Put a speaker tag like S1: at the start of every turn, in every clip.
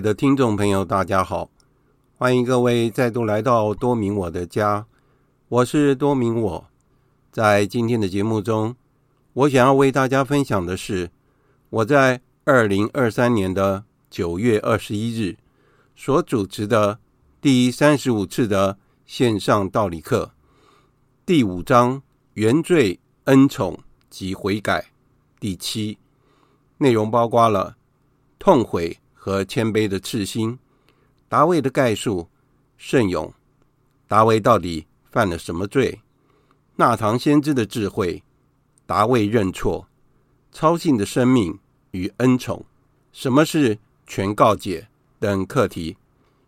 S1: 的
S2: 听众朋友，大家好！欢迎各位再度来到多明我的家，我是多明我。在今天的节目中，我想要为大家分享的是我在二零二三年的九月二十一日所主持的第三十五次的线上道理课，第五章原罪、恩宠及悔改，第七，内容包括了。痛悔和谦卑的赤心，达味的概述，圣咏，达味到底犯了什么罪？纳堂先知的智慧，达味认错，超性的生命与恩宠，什么是全告解等课题。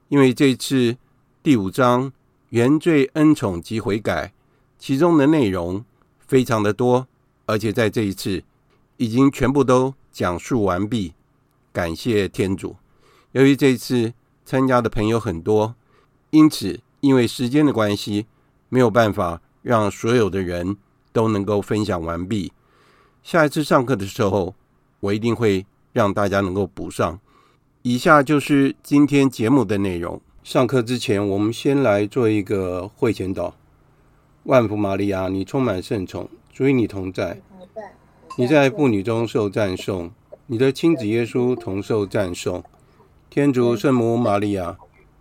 S2: 因为这次第五章原罪、恩宠及悔改，其中的内容非常的多，而且在这一次已经全部都讲述完毕。感谢天主，由于这次参加的朋友很多，因此因为时间的关系，没有办法让所有的人都能够分享完毕。下一次上课的时候，我一定会让大家能够补上。以下就是今天节目的内容。上课之前，我们先来做一个会前祷。万福玛利亚，你充满圣宠，主与你同在，你在妇女中受赞颂。你的亲子耶稣同受赞颂，天主圣母玛利亚，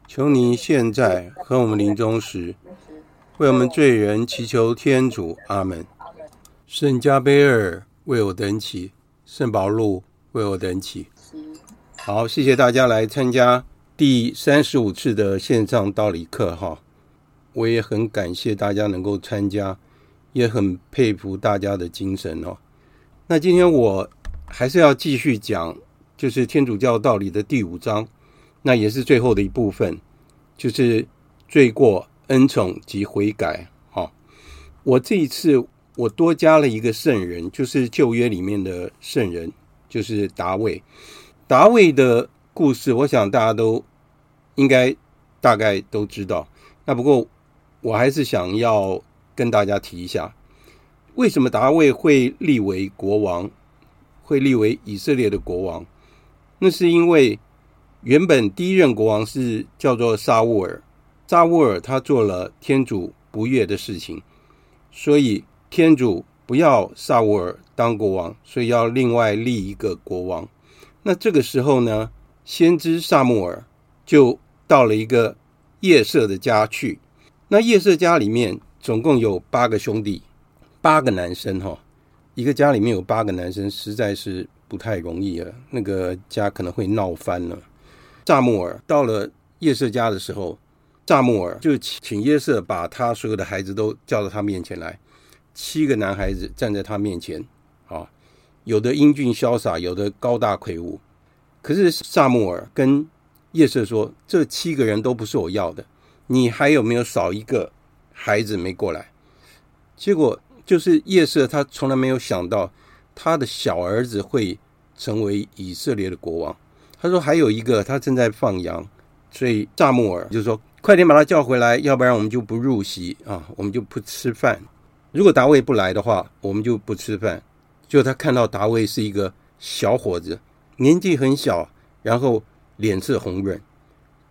S2: 求你现在和我们临终时，为我们罪人祈求天主。阿门。圣加贝尔为我等祈，圣保禄为我等祈。好，谢谢大家来参加第三十五次的线上道理课哈，我也很感谢大家能够参加，也很佩服大家的精神哦。那今天我。还是要继续讲，就是天主教道理的第五章，那也是最后的一部分，就是罪过、恩宠及悔改。好，我这一次我多加了一个圣人，就是旧约里面的圣人，就是达卫。达卫的故事，我想大家都应该大概都知道。那不过我还是想要跟大家提一下，为什么达卫会立为国王？会立为以色列的国王，那是因为原本第一任国王是叫做沙乌尔，沙乌尔他做了天主不悦的事情，所以天主不要沙乌尔当国王，所以要另外立一个国王。那这个时候呢，先知撒慕尔就到了一个夜色的家去。那夜色家里面总共有八个兄弟，八个男生哈。一个家里面有八个男生，实在是不太容易了。那个家可能会闹翻了。撒慕尔到了叶瑟家的时候，撒慕尔就请叶瑟把他所有的孩子都叫到他面前来。七个男孩子站在他面前，啊，有的英俊潇洒，有的高大魁梧。可是撒慕尔跟叶瑟说：“这七个人都不是我要的，你还有没有少一个孩子没过来？”结果。就是叶瑟，他从来没有想到他的小儿子会成为以色列的国王。他说还有一个，他正在放羊，所以撒慕尔就说：“快点把他叫回来，要不然我们就不入席啊，我们就不吃饭。如果达味不来的话，我们就不吃饭。”就他看到达味是一个小伙子，年纪很小，然后脸色红润，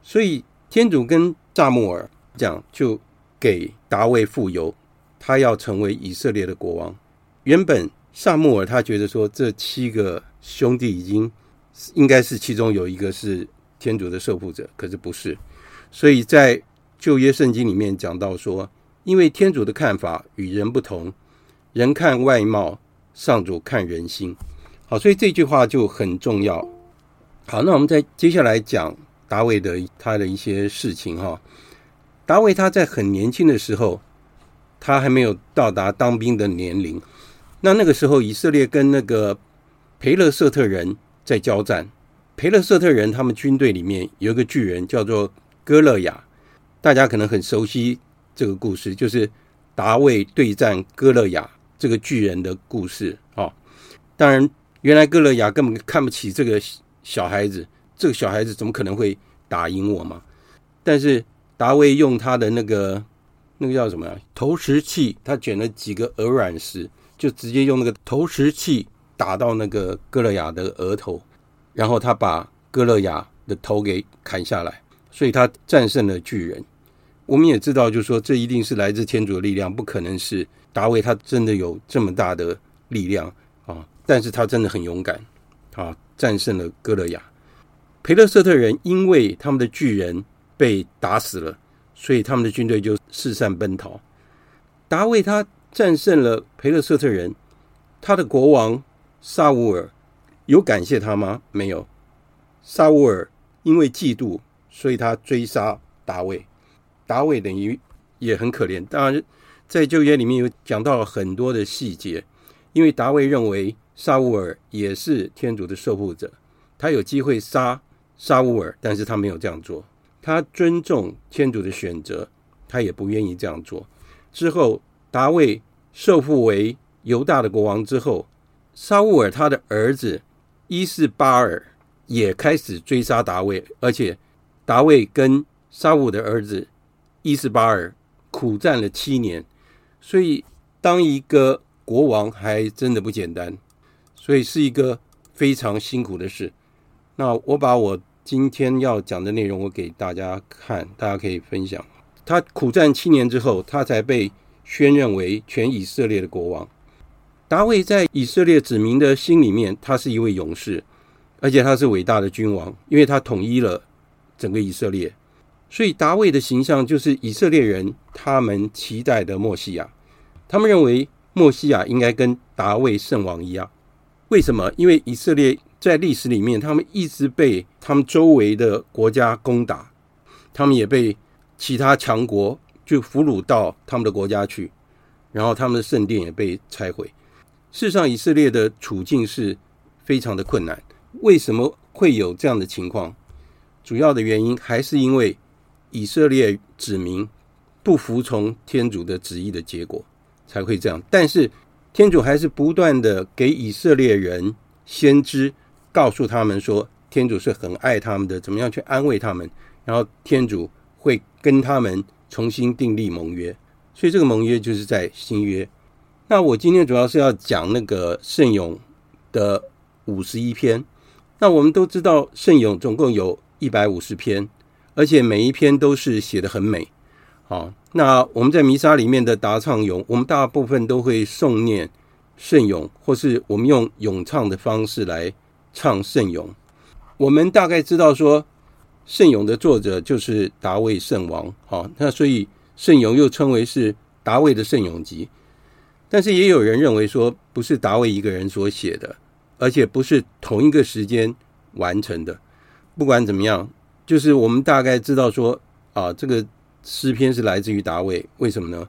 S2: 所以天主跟撒慕尔讲，就给达味傅油。他要成为以色列的国王。原本撒慕尔他觉得说，这七个兄弟已经应该是其中有一个是天主的受傅者，可是不是。所以在旧约圣经里面讲到说，因为天主的看法与人不同，人看外貌，上主看人心。好，所以这句话就很重要。好，那我们再接下来讲达维的他的一些事情哈。达维他在很年轻的时候。他还没有到达当兵的年龄，那那个时候以色列跟那个培勒舍特人在交战。培勒舍特人他们军队里面有一个巨人叫做歌勒亚，大家可能很熟悉这个故事，就是达卫对战歌勒亚这个巨人的故事啊。当然，原来歌勒亚根本看不起这个小孩子，这个小孩子怎么可能会打赢我嘛？但是达卫用他的那个那个叫什么呀？投石器，他卷了几个鹅卵石，就直接用那个投石器打到那个歌勒亚的额头。然后他把歌勒亚的头给砍下来，所以他战胜了巨人。我们也知道，就是说这一定是来自天主的力量，不可能是达维他真的有这么大的力量啊！但是他真的很勇敢啊，战胜了歌勒亚。培勒舍特人因为他们的巨人被打死了，所以他们的军队就四散奔逃。大卫他战胜了培勒舍特人，他的国王沙乌尔。有感谢他吗？没有。撒乌尔因为嫉妒，所以他追杀大卫。大卫等于也很可怜。当然，在旧约里面有讲到了很多的细节。因为大卫认为撒乌尔也是天主的受护者，他有机会杀撒乌尔，但是他没有这样做。他尊重天主的选择，他也不愿意这样做。之后，大卫受傅为犹大的国王之后，沙乌尔他的儿子。伊示巴尔也开始追杀大卫，而且大卫跟沙乌的儿子伊示巴尔苦战了七年，所以当一个国王还真的不简单，所以是一个非常辛苦的事。那我把我今天要讲的内容我给大家看，大家可以分享。他苦战七年之后，他才被宣认为全以色列的国王。大卫在以色列子民的心里面，他是一位勇士，而且他是伟大的君王，因为他统一了整个以色列。所以大卫的形象就是以色列人他们期待的默西亚。他们认为默西亚应该跟大卫圣王一样。为什么？因为以色列在历史里面，他们一直被他们周围的国家攻打，他们也被其他强国就俘虏到他们的国家去，然后他们的圣殿也被拆毁。事实上，以色列的处境是非常的困难。为什么会有这样的情况？主要的原因还是因为以色列子民不服从天主的旨意的结果，才会这样。但是天主还是不断的给以色列人先知，告诉他们说，天主是很爱他们的，怎么样去安慰他们，然后天主会跟他们重新订立盟约。所以这个盟约就是在新约。那我今天主要是要讲那个圣咏的五十一篇。那我们都知道，圣咏总共有一百五十篇，而且每一篇都是写得很美。好，那我们在弥撒里面的答唱咏，我们大部分都会诵念圣咏，或是我们用咏唱的方式来唱圣咏。我们大概知道说，圣咏的作者就是大卫圣王。好，那所以圣咏又称为是大卫的圣咏集。但是也有人认为说，不是大卫一个人所写的，而且不是同一个时间完成的。不管怎么样，就是我们大概知道说，啊，这个诗篇是来自于大卫。为什么呢？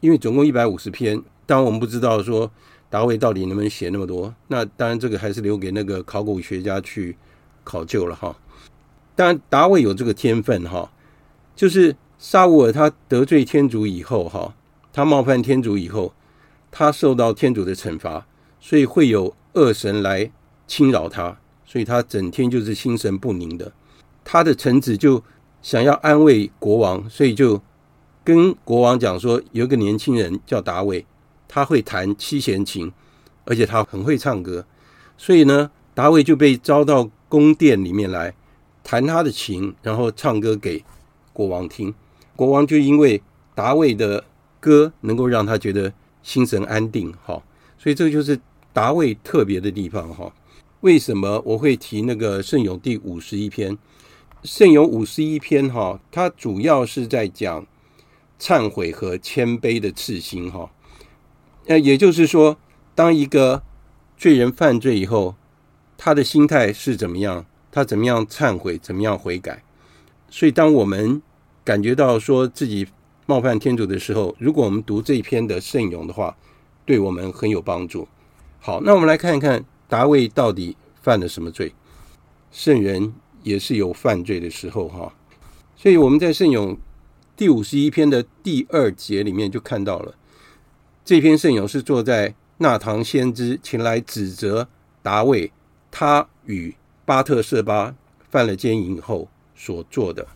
S2: 因为总共一百五十篇，当然我们不知道说大卫到底能不能写那么多。那当然这个还是留给那个考古学家去考究了哈。当然大卫有这个天分哈，就是撒乌尔他得罪天主以后哈，他冒犯天主以后。他受到天主的惩罚，所以会有恶神来侵扰他，所以他整天就是心神不宁的。他的臣子就想要安慰国王，所以就跟国王讲说，有个年轻人叫大卫，他会弹七弦琴，而且他很会唱歌，所以呢，大卫就被招到宫殿里面来弹他的琴，然后唱歌给国王听。国王就因为大卫的歌能够让他觉得。心神安定，哈，所以这就是大卫特别的地方，哈。为什么我会提那个圣咏第五十一篇？圣咏五十一篇，哈，它主要是在讲忏悔和谦卑的赤心，哈。那，也就是说，当一个罪人犯罪以后，他的心态是怎么样？他怎么样忏悔？怎么样悔改？所以，当我们感觉到说自己冒犯天主的时候，如果我们读这一篇的圣咏的话，对我们很有帮助。好，那我们来看一看大卫到底犯了什么罪？圣人也是有犯罪的时候哈。所以我们在圣咏第五十一篇的第二节里面就看到了，这篇圣咏是坐在纳堂先知前来指责达卫，他与巴特舍巴犯了奸淫后所做的。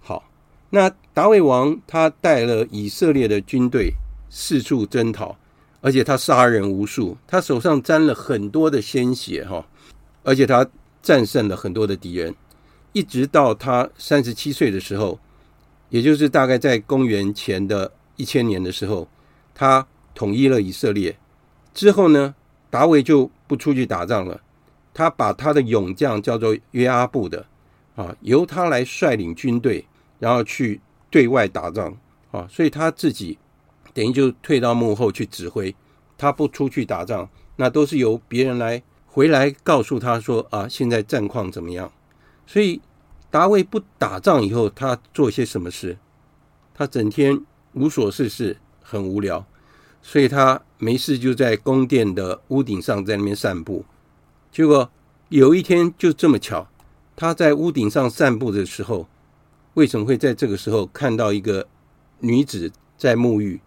S2: 好，那达卫王他带了以色列的军队四处征讨。而且他杀人无数，他手上沾了很多的鲜血哈，而且他战胜了很多的敌人，一直到他三十七岁的时候，也就是大概在公元前的一千年的时候，他统一了以色列之后呢，大卫就不出去打仗了，他把他的勇将叫做约阿布的啊，由他来率领军队，然后去对外打仗啊，所以他自己。等于就退到幕后去指挥，他不出去打仗，那都是由别人来回来告诉他说啊，现在战况怎么样？所以大卫不打仗以后，他做些什么事？他整天无所事事，很无聊，所以他没事就在宫殿的屋顶上在那边散步。结果有一天就这么巧，他在屋顶上散步的时候，为什么会在这个时候看到一个女子在沐浴？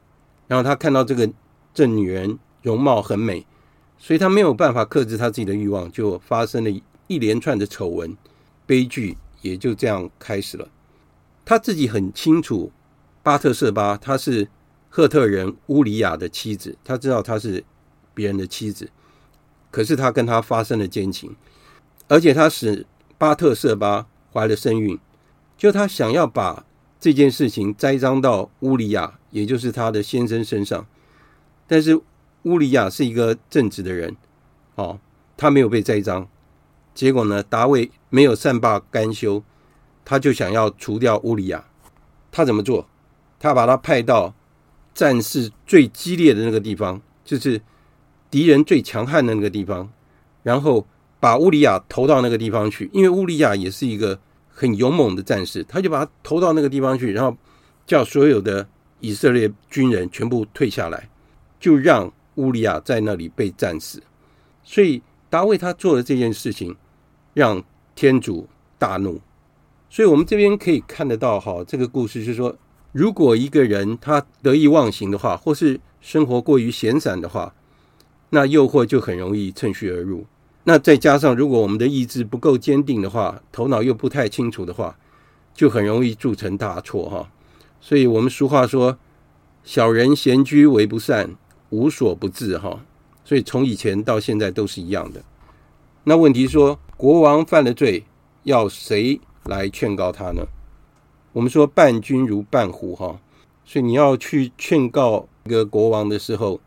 S2: 然后他看到这个这女人容貌很美，所以他没有办法克制他自己的欲望，就发生了一连串的丑闻，悲剧也就这样开始了。他自己很清楚，巴特舍巴他是赫特人乌里亚的妻子，他知道她是别人的妻子，可是他跟她发生了奸情，而且他使巴特舍巴怀了身孕，就他想要把这件事情栽赃到乌里亚。也就是他的先生身上，但是乌里亚是一个正直的人，哦，他没有被栽赃。结果呢，大卫没有善罢甘休，他就想要除掉乌里亚。他怎么做？他把他派到战事最激烈的那个地方，就是敌人最强悍的那个地方，然后把乌里亚投到那个地方去。因为乌里亚也是一个很勇猛的战士，他就把他投到那个地方去，然后叫所有的。以色列军人全部退下来，就让乌利亚在那里被战死。所以大卫他做的这件事情，让天主大怒。所以我们这边可以看得到，哈，这个故事是说，如果一个人他得意忘形的话，或是生活过于闲散的话，那诱惑就很容易趁虚而入。那再加上如果我们的意志不够坚定的话，头脑又不太清楚的话，就很容易铸成大错，哈。所以我们俗话说：“小人闲居为不善，无所不至。”哈，所以从以前到现在都是一样的。那问题说，国王犯了罪，要谁来劝告他呢？我们说伴君如伴虎，哈，所以你要去劝告一个国王的时候，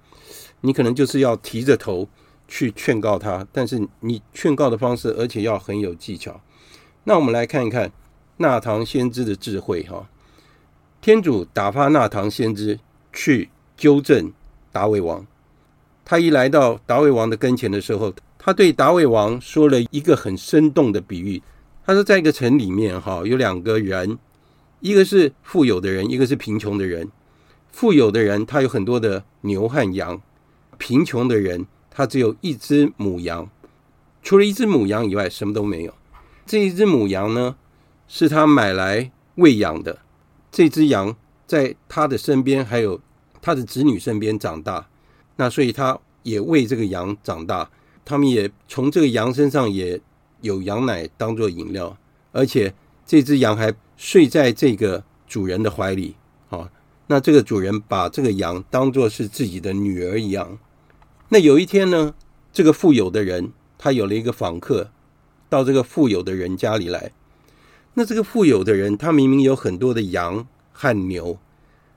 S2: 你可能就是要提着头去劝告他，但是你劝告的方式，而且要很有技巧。那我们来看一看纳堂先知的智慧，哈。天主打发纳堂先知去纠正大卫王。他一来到大卫王的跟前的时候，他对大卫王说了一个很生动的比喻。他说，在一个城里面，哈，有两个人，一个是富有的人，一个是贫穷的人。富有的人他有很多的牛和羊，贫穷的人他只有一只母羊，除了一只母羊以外，什么都没有。这一只母羊呢，是他买来喂养的。这只羊在他的身边，还有他的子女身边长大，那所以他也喂这个羊长大。他们也从这个羊身上也有羊奶当做饮料，而且这只羊还睡在这个主人的怀里。好，那这个主人把这个羊当作是自己的女儿一样。那有一天呢，这个富有的人他有了一个访客，到这个富有的人家里来。那这个富有的人，他明明有很多的羊和牛，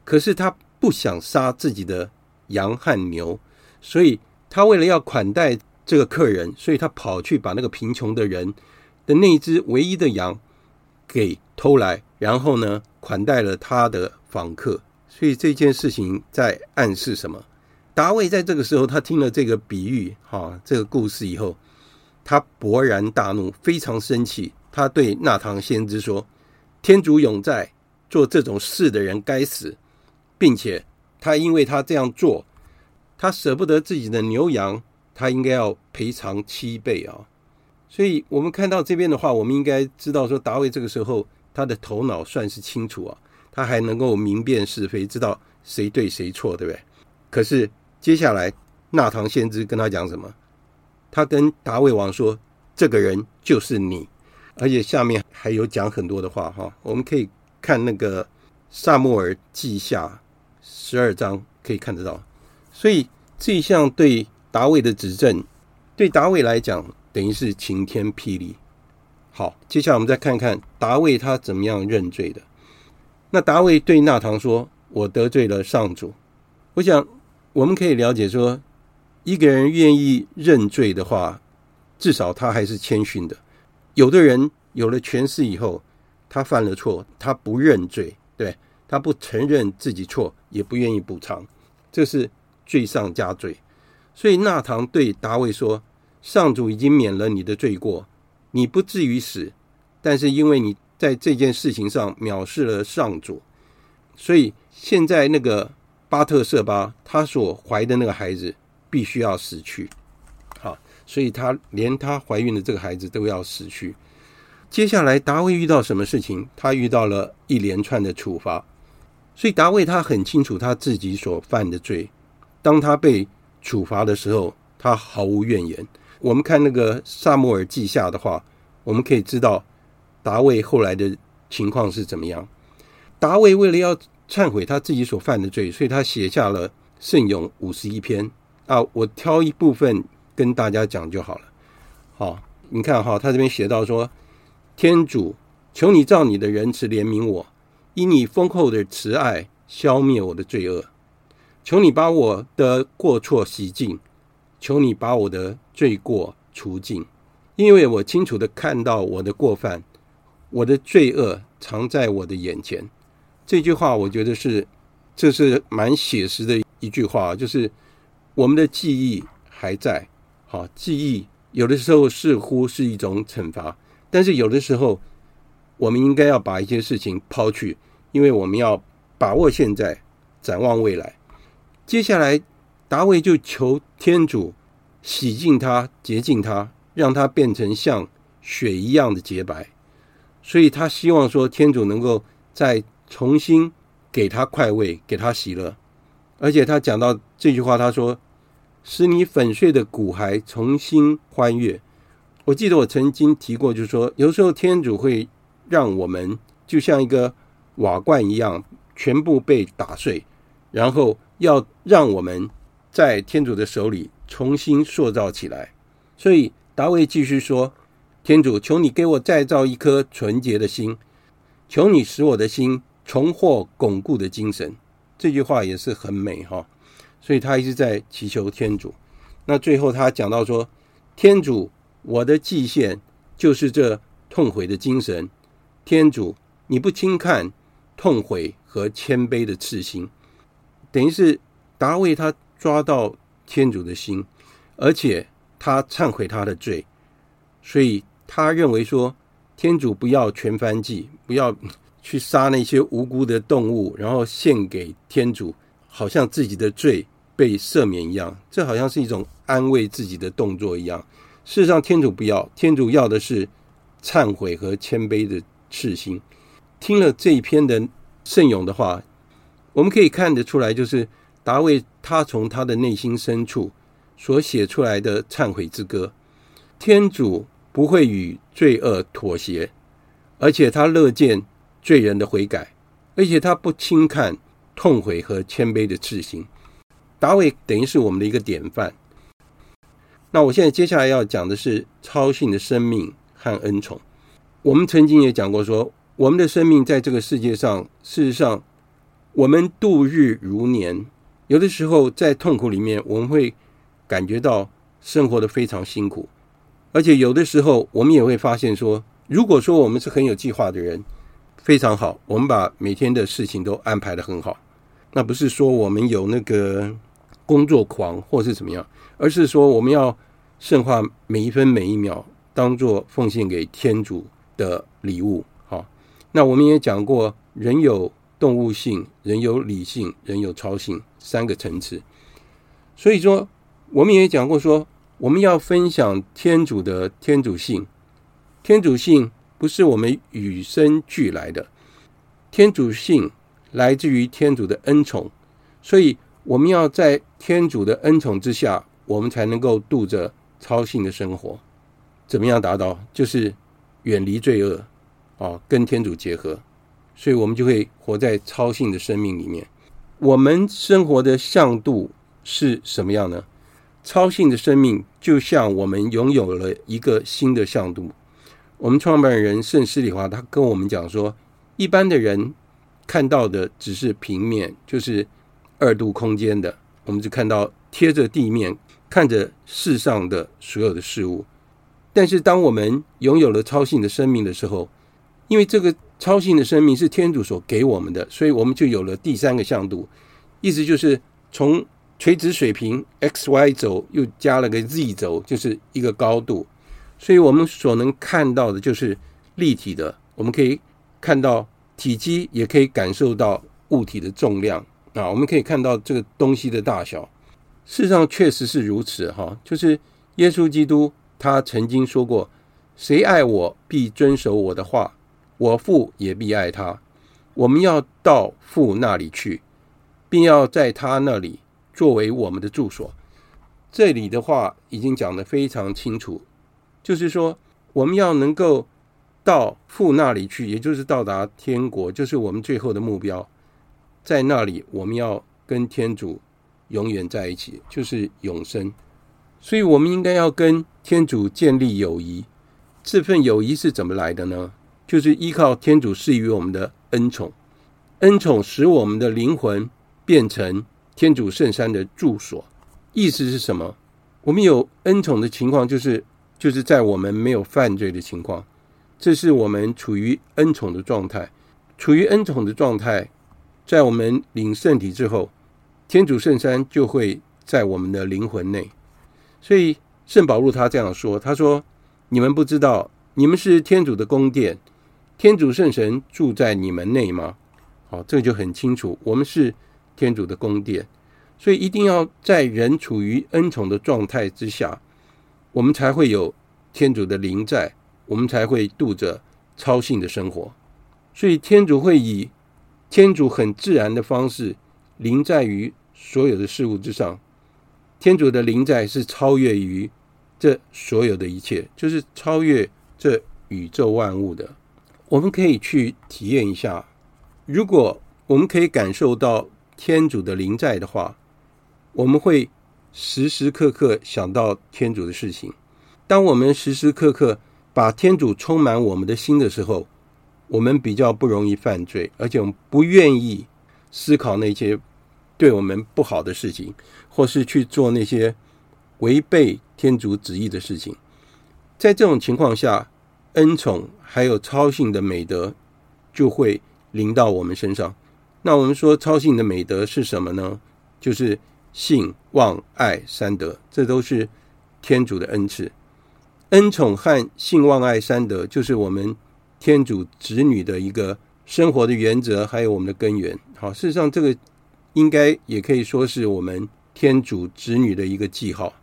S2: 可是他不想杀自己的羊和牛，所以他为了要款待这个客人，所以他跑去把那个贫穷的人的那只唯一的羊给偷来，然后呢，款待了他的访客。所以这件事情在暗示什么？大卫在这个时候，他听了这个比喻，哈，这个故事以后，他勃然大怒，非常生气。他对纳堂先知说：“天主永在，做这种事的人该死，并且他因为他这样做，他舍不得自己的牛羊，他应该要赔偿七倍啊。所以我们看到这边的话，我们应该知道说，大卫这个时候他的头脑算是清楚啊，他还能够明辨是非，知道谁对谁错，对不对？可是接下来，纳堂先知跟他讲什么？他跟大卫王说：“这个人就是你。”而且下面还有讲很多的话哈，我们可以看那个撒母耳记下十二章可以看得到。所以这一项对达卫的指证，对达卫来讲。等于是晴天霹雳。好，接下来我们再看看达卫他怎么样认罪的。那达卫对纳堂说：“我得罪了上主。”我想我们可以了解说，一个人愿意认罪的话，至少他还是谦逊的。有的人有了权势以后，他犯了错，他不认罪，对，他不承认自己错，也不愿意补偿，这是罪上加罪。所以纳堂对达卫说。上主已经免了你的罪过，你不至于死，但是因为你在这件事情上藐视了上主，所以现在那个巴特舍巴他所怀的那个孩子必须要死去。好，所以他连他怀孕的这个孩子都要死去。接下来达卫遇到什么事情？他遇到了一连串的处罚，所以达卫他很清楚他自己所犯的罪。当他被处罚的时候，他毫无怨言。我们看那个撒母耳记下的话，我们可以知道达卫后来的情况是怎么样。达卫为了要忏悔他自己所犯的罪，所以他写下了圣咏五十一篇啊。我挑一部分跟大家讲就好了。好，你看哈，他这边写到说：“天主，求你照你的仁慈怜悯我，以你丰厚的慈爱消灭我的罪恶。求你把我的过错洗净。”求你把我的罪过除尽，因为我清楚地看到我的过犯，我的罪恶藏在我的眼前。这句话我觉得是，这是蛮写实的一句话，就是我们的记忆还在，好，记忆有的时候似乎是一种惩罚，但是有的时候我们应该要把一些事情抛去，因为我们要把握现在，展望未来。接下来。大卫就求天主洗净它、洁净它，让它变成像雪一样的洁白。所以他希望说，天主能够再重新给他快慰，给他喜乐。而且他讲到这句话，他说：“使你粉碎的骨骸重新欢悦。”我记得我曾经提过，就是说，有时候天主会让我们就像一个瓦罐一样，全部被打碎，然后要让我们。在天主的手里重新塑造起来，所以大卫继续说：“天主，求你给我再造一颗纯洁的心，求你使我的心重获巩固的精神。”这句话也是很美哈，所以他一直在祈求天主。那最后他讲到说：“天主，我的祭献就是这痛悔的精神。天主，你不轻看痛悔和谦卑的赤心。”等于是大卫他。抓到天主的心，而且他忏悔他的罪，所以他认为说，天主不要全翻祭，不要 去杀那些无辜的动物，然后献给天主，好像自己的罪被赦免一样，这好像是一种安慰自己的动作一样。事实上，天主不要，天主要的是忏悔和谦卑的赤心。听了这一篇的圣咏的话，我们可以看得出来，就是。大卫他从他的内心深处所写出来的忏悔之歌，天主不会与罪恶妥协，而且他乐见罪人的悔改，而且他不轻看痛悔和谦卑的赤心。大卫等于是我们的一个典范。那我现在接下来要讲的是超性的生命和恩宠。我们曾经也讲过说，我们的生命在这个世界上，事实上我们度日如年。有的时候在痛苦里面，我们会感觉到生活的非常辛苦，而且有的时候我们也会发现说，如果说我们是很有计划的人，非常好，我们把每天的事情都安排得很好，那不是说我们有那个工作狂或是怎么样，而是说我们要圣化每一分每一秒，当做奉献给天主的礼物。好，那我们也讲过，人有。动物性，人有理性，人有超性，三个层次。所以说，我们也讲过说，我们要分享天主的天主性。天主性不是我们与生俱来的，天主性来自于天主的恩宠，所以我们要在天主的恩宠之下，我们才能够度着超性的生活。怎么样达到？就是远离罪恶，啊，跟天主结合，所以我们就会活在超性的生命里面。我们生活的向度是什么样呢？超性的生命就像我们拥有了一个新的向度。我们创办人圣施礼华他跟我们讲说，一般的人看到的只是平面，就是二度空间的，我们只看到贴着地面，看着世上的所有的事物。但是当我们拥有了超性的生命的时候，因为这个超性的生命是天主所给我们的，所以我们就有了第三个向度，意思就是从。垂直水平 x y 轴又加了个 z 轴，就是一个高度，所以我们所能看到的就是立体的。我们可以看到体积，也可以感受到物体的重量啊。我们可以看到这个东西的大小。事实上确实是如此哈，就是耶稣基督他曾经说过：“谁爱我，必遵守我的话；我父也必爱他。我们要到父那里去，并要在他那里。”作为我们的住所，这里的话已经讲得非常清楚，就是说我们要能够到父那里去，也就是到达天国，就是我们最后的目标。在那里，我们要跟天主永远在一起，就是永生。所以，我们应该要跟天主建立友谊。这份友谊是怎么来的呢？就是依靠天主赐予我们的恩宠，恩宠使我们的灵魂变成。天主圣山的住所，意思是什么？我们有恩宠的情况，就是就是在我们没有犯罪的情况，这是我们处于恩宠的状态。处于恩宠的状态，在我们领圣体之后，天主圣山就会在我们的灵魂内。所以圣保禄他这样说：“他说，你们不知道，你们是天主的宫殿，天主圣神住在你们内吗？”好，这就很清楚，我们是。天主的宫殿，所以一定要在人处于恩宠的状态之下，我们才会有天主的灵在，我们才会度着超性的生活。所以天主会以天主很自然的方式临在于所有的事物之上。天主的灵在是超越于这所有的一切，就是超越这宇宙万物的。我们可以去体验一下，如果我们可以感受到。天主的灵在的话，我们会时时刻刻想到天主的事情。当我们时时刻刻把天主充满我们的心的时候，我们比较不容易犯罪，而且我们不愿意思考那些对我们不好的事情，或是去做那些违背天主旨意的事情。在这种情况下，恩宠还有超性的美德就会临到我们身上。那我们说超性的美德是什么呢？就是性、望、爱三德，这都是天主的恩赐。恩宠和性、望、爱三德，就是我们天主子女的一个生活的原则，还有我们的根源。好，事实上这个应该也可以说是我们天主子女的一个记号。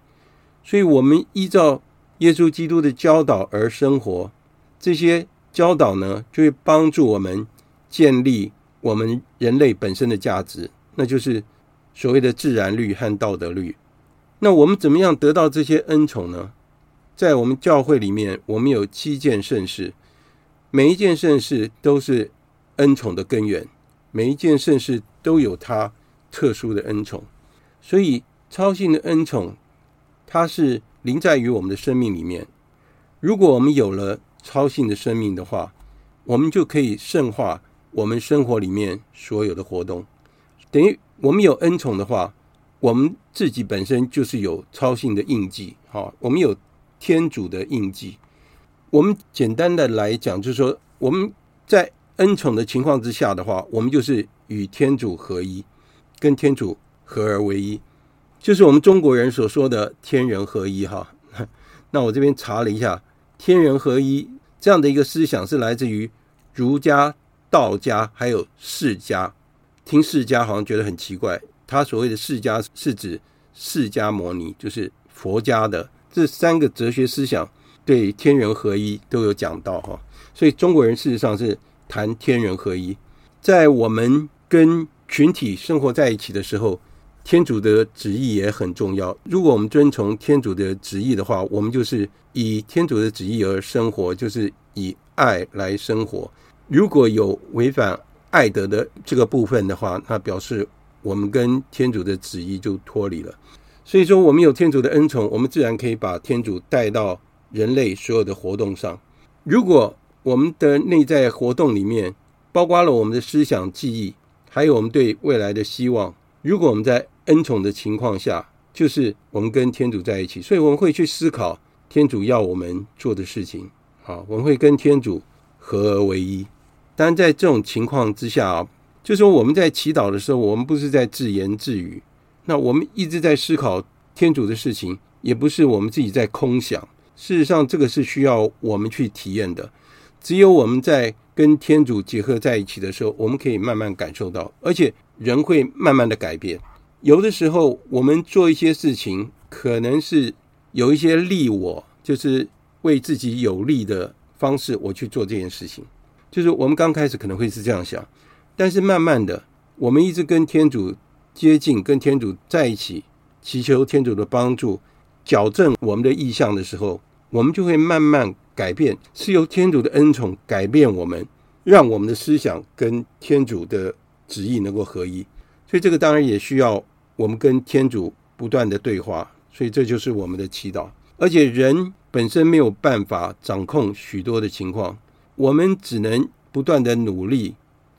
S2: 所以，我们依照耶稣基督的教导而生活，这些教导呢，就会帮助我们建立。我们人类本身的价值，那就是所谓的自然律和道德律。那我们怎么样得到这些恩宠呢？在我们教会里面，我们有七件圣事，每一件圣事都是恩宠的根源，每一件圣事都有它特殊的恩宠。所以，超性的恩宠，它是临在于我们的生命里面。如果我们有了超性的生命的话，我们就可以圣化。我们生活里面所有的活动，等于我们有恩宠的话，我们自己本身就是有超性的印记，好，我们有天主的印记。我们简单的来讲，就是说我们在恩宠的情况之下的话，我们就是与天主合一，跟天主合而为一，就是我们中国人所说的天人合一。哈，那我这边查了一下，天人合一这样的一个思想是来自于儒家。道家还有释迦，听释迦好像觉得很奇怪。他所谓的释迦是指释迦牟尼，就是佛家的这三个哲学思想对天人合一都有讲到哈。所以中国人事实上是谈天人合一，在我们跟群体生活在一起的时候，天主的旨意也很重要。如果我们遵从天主的旨意的话，我们就是以天主的旨意而生活，就是以爱来生活。如果有违反爱德的这个部分的话，那表示我们跟天主的旨意就脱离了。所以说，我们有天主的恩宠，我们自然可以把天主带到人类所有的活动上。如果我们的内在活动里面，包括了我们的思想、记忆，还有我们对未来的希望。如果我们在恩宠的情况下，就是我们跟天主在一起，所以我们会去思考天主要我们做的事情。好，我们会跟天主合而为一。当然，在这种情况之下啊，就说我们在祈祷的时候，我们不是在自言自语，那我们一直在思考天主的事情，也不是我们自己在空想。事实上，这个是需要我们去体验的。只有我们在跟天主结合在一起的时候，我们可以慢慢感受到，而且人会慢慢的改变。有的时候，我们做一些事情，可能是有一些利我，就是为自己有利的方式，我去做这件事情。就是我们刚开始可能会是这样想，但是慢慢的，我们一直跟天主接近，跟天主在一起，祈求天主的帮助，矫正我们的意向的时候，我们就会慢慢。改变是由天主的恩宠改变我们，让我们的思想跟天主的旨意能够合一。所以这个当然也需要我们跟天主不断的对话。所以这就是我们的祈祷。而且人本身没有办法掌控许多的情况，我们只能不断的努力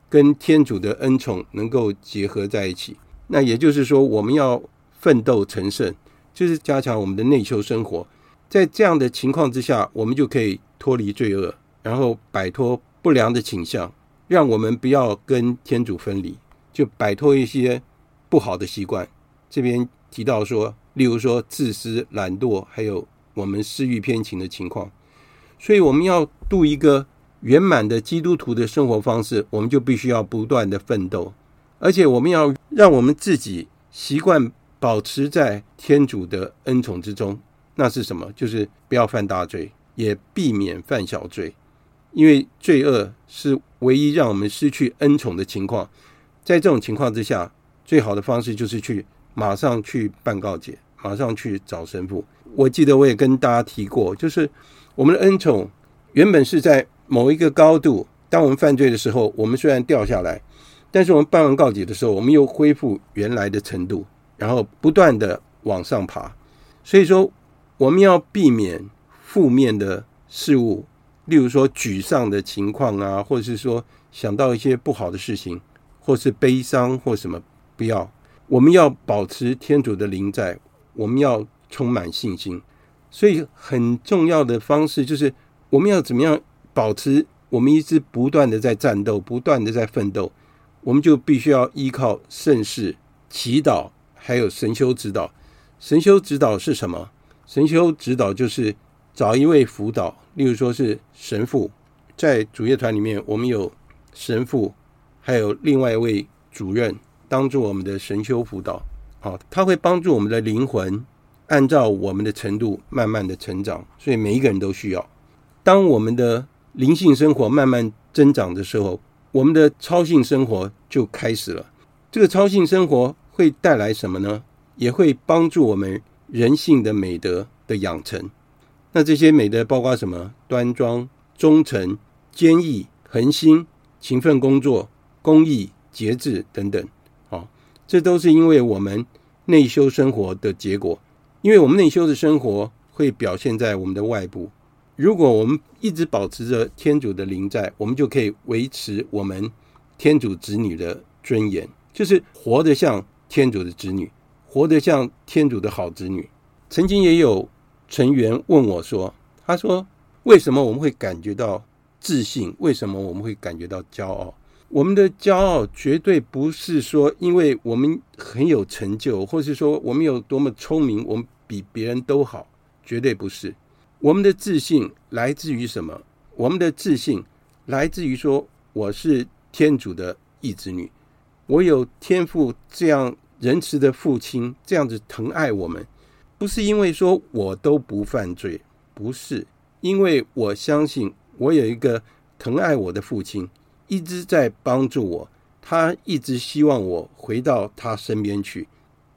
S2: 跟天主的恩宠能够结合在一起。那也就是说，我们要奋斗成圣，就是加强我们的内修生活。在这样的情况之下，我们就可以脱离罪恶，然后摆脱不良的倾向，让我们不要跟天主分离，就摆脱一些不好的习惯。这边提到说，例如说自私、懒惰，还有我们私欲偏情的情况。所以我们要度一个圆满的基督徒的生活方式，我们就必须要不断的奋斗，而且我们要让我们自己习惯保持在天主的恩宠之中。那是什么？就是不要犯大罪，也避免犯小罪，因为罪恶是唯一让我们失去恩宠的情况。在这种情况之下，最好的方式就是去马上去办告解，马上去找神父。我记得我也跟大家提过，就是我们的恩宠原本是在某一个高度，当我们犯罪的时候，我们虽然掉下来，但是我们办完告解的时候，我们又恢复原来的程度，然后不断的往上爬。所以说。我们要避免负面的事物，例如说沮丧的情况啊，或者是说想到一些不好的事情，或是悲伤或什么，不要。我们要保持天主的灵在，我们要充满信心。所以很重要的方式就是，我们要怎么样保持我们一直不断的在战斗，不断的在奋斗，我们就必须要依靠圣事、祈祷，还有神修指导。神修指导是什么？神修指导就是找一位辅导，例如说是神父，在主业团里面，我们有神父，还有另外一位主任，当做我们的神修辅导。好，它会帮助我们的灵魂按照我们的程度慢慢的成长，所以每一个人都需要。当我们的灵性生活慢慢增长的时候，我们的超性生活就开始了。这个超性生活会带来什么呢？也会帮助我们。人性的美德的养成，那这些美德包括什么？端庄、忠诚、坚毅、恒心、勤奋工作、公益、节制等等。这都是因为我们内修生活的结果。因为我们内修的生活会表现在我们的外部。如果我们一直保持着天主的灵在，我们就可以维持我们天主子女的尊严，就是活得像天主的子女。活得像天主的好子女。曾经也有成员问我说：“他说，为什么我们会感觉到自信？为什么我们会感觉到骄傲？我们的骄傲绝对不是说因为我们很有成就，或是说我们有多么聪明，我们比别人都好，绝对不是。我们的自信来自于什么？我们的自信来自于说我是天主的义子女，我有天父这样。”仁慈的父亲这样子疼爱我们，不是因为说我都不犯罪，不是，因为我相信我有一个疼爱我的父亲，一直在帮助我，他一直希望我回到他身边去，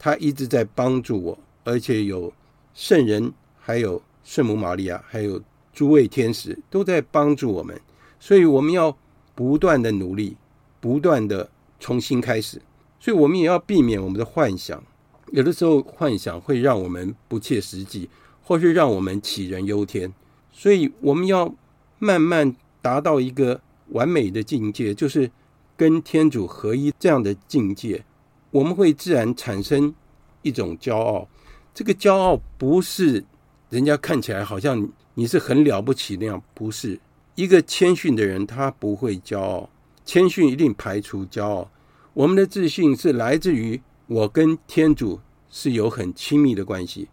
S2: 他一直在帮助我，而且有圣人，还有圣母玛利亚，还有诸位天使都在帮助我们，所以我们要不断的努力，不断的重新开始，所以我们也要避免我们的幻想。有的时候幻想会让我们不切实际，或是让我们杞人忧天，所以我们要慢慢达到一个完美的境界，就是跟天主合一这样的境界，我们会自然产生一种骄傲。这个骄傲不是人家看起来好像你是很了不起那样，不是。一个谦逊的人，他不会骄傲，谦逊一定排除骄傲。我们的自信是来自于。我跟天主是有很亲密的关系，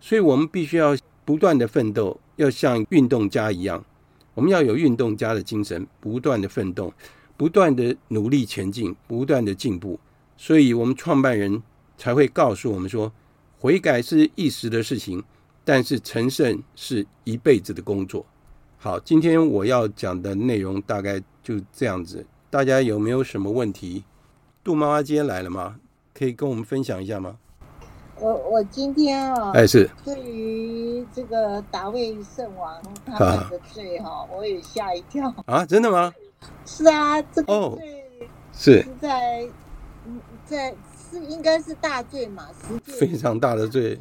S2: 所以我们必须要不断的奋斗，要像运动家一样，我们要有运动家的精神，不断的奋斗，不断的努力前进，不断的进步。所以，我们创办人才会告诉我们说，悔改是一时的事情，但是成圣是一辈子的工作。好，今天我要讲的内容大概就这样子，大家有没有什么问题？杜妈妈今天来了吗？可以跟我们分享一下吗？
S3: 我我今天啊，
S2: 哎是，
S3: 对于这个达卫圣王他们的罪哈，啊、我也吓一跳
S2: 啊！真的吗？
S3: 是啊，这个罪是在在是应该是大罪嘛，
S2: 非常大的罪。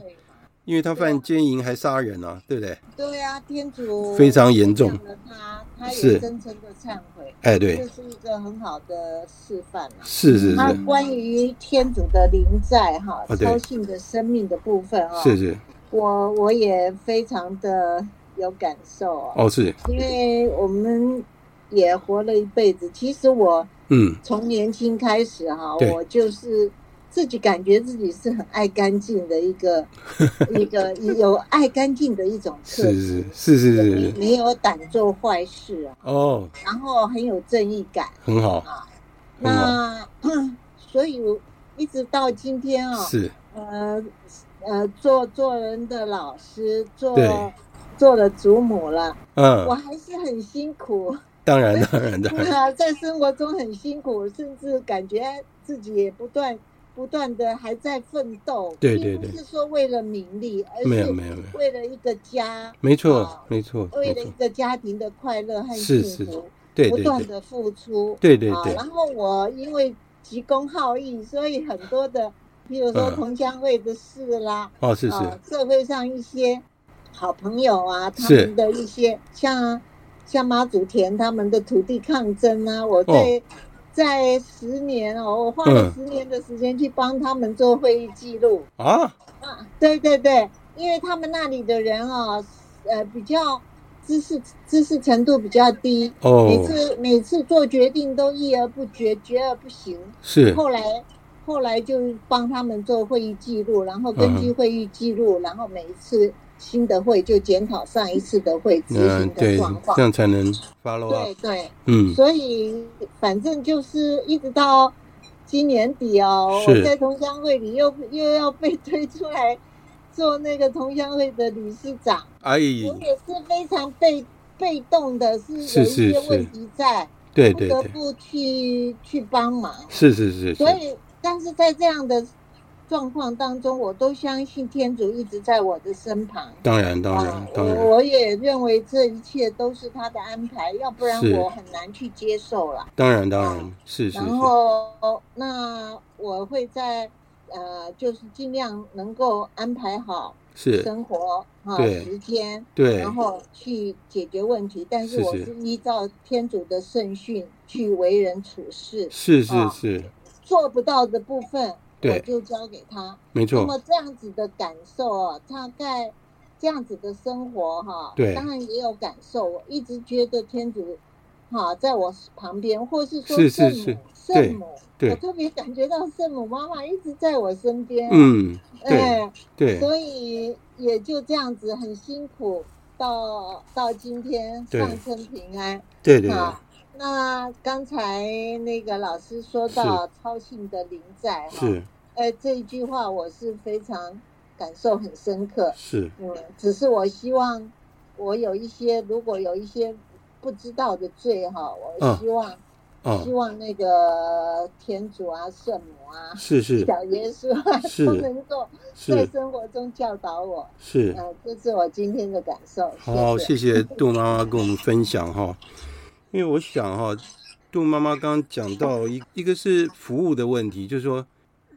S2: 因为他犯奸淫还杀人啊，对不对？
S3: 对啊，天主
S2: 非常严重。
S3: 他他也真诚的忏悔，
S2: 哎，对，
S3: 这是一个很好的示范。
S2: 是是是。
S3: 他关于天主的灵在哈，超性的生命的部分啊，
S2: 是是。
S3: 我我也非常的有感受
S2: 哦，是。
S3: 因为我们也活了一辈子，其实我嗯，从年轻开始哈，我就是。自己感觉自己是很爱干净的一个 一个有爱干净的一种特质，
S2: 是是是
S3: 没有胆做坏事啊。
S2: 哦，
S3: 然后很有正义感，
S2: 很好
S3: 啊。那所以一直到今天啊，
S2: 是
S3: 呃呃，做做人的老师，做做了祖母了，嗯，我还是很辛苦。
S2: 当然当然当然，
S3: 在生活中很辛苦，甚至感觉自己也不断。不断的还在奋斗，
S2: 对对对，
S3: 并不是说为了名利，而
S2: 是
S3: 为了一个家，
S2: 没错没错，
S3: 为了一个家庭的快乐和幸福，
S2: 对，
S3: 不断的付出，
S2: 对对对。
S3: 然后我因为急公好义，所以很多的，比如说同乡会的事啦，
S2: 哦是是，
S3: 社会上一些好朋友啊，他们的一些像像妈祖田他们的土地抗争啊，我在。在十年哦，我花了十年的时间去帮他们做会议记录啊啊，对对对，因为他们那里的人哦，呃，比较知识知识程度比较低哦，每次每次做决定都议而不决，决而不行。
S2: 是后
S3: 来后来就帮他们做会议记录，然后根据会议记录，然后每一次。新的会就检讨上一次的会执行的状况，
S2: 这样才能 follow。
S3: 对对，嗯，所以反正就是一直到今年底哦，我在同乡会里又又要被推出来做那个同乡会的理事长，哎，我也是非常被被动的，是有一些问题在，
S2: 对对，
S3: 不得不去去帮忙，
S2: 是是是，
S3: 所以但是在这样的。状况当中，我都相信天主一直在我的身旁。
S2: 当然，当然，当然，
S3: 我也认为这一切都是他的安排，要不然我很难去接受了。
S2: 当然，当然，是是。
S3: 然后，那我会在呃，就是尽量能够安排好生活啊，时间，对，然后去解决问题。但是我是依照天主的圣训去为人处事。
S2: 是是是。
S3: 做不到的部分。我就交给他，
S2: 没错。
S3: 那么这样子的感受哦，大概这样子的生活哈，对，当然也有感受。我一直觉得天主哈在我旁边，或是说圣母，圣母，我特别感觉到圣母妈妈一直在我身边。嗯，对对。所以也就这样子很辛苦，到到今天上身平安。
S2: 对对。
S3: 那刚才那个老师说到超性的临在哈。是。呃，这一句话我是非常感受很深刻。
S2: 是，
S3: 嗯，只是我希望我有一些，如果有一些不知道的罪哈，我希望。嗯希望那个天主啊、圣母啊、
S2: 是是
S3: 小耶稣啊，都能够在生活中教导我。
S2: 是，
S3: 嗯，这是我今天的感受。
S2: 好，谢谢杜妈妈跟我们分享哈。因为我想哈，杜妈妈刚刚讲到一一个是服务的问题，就是说，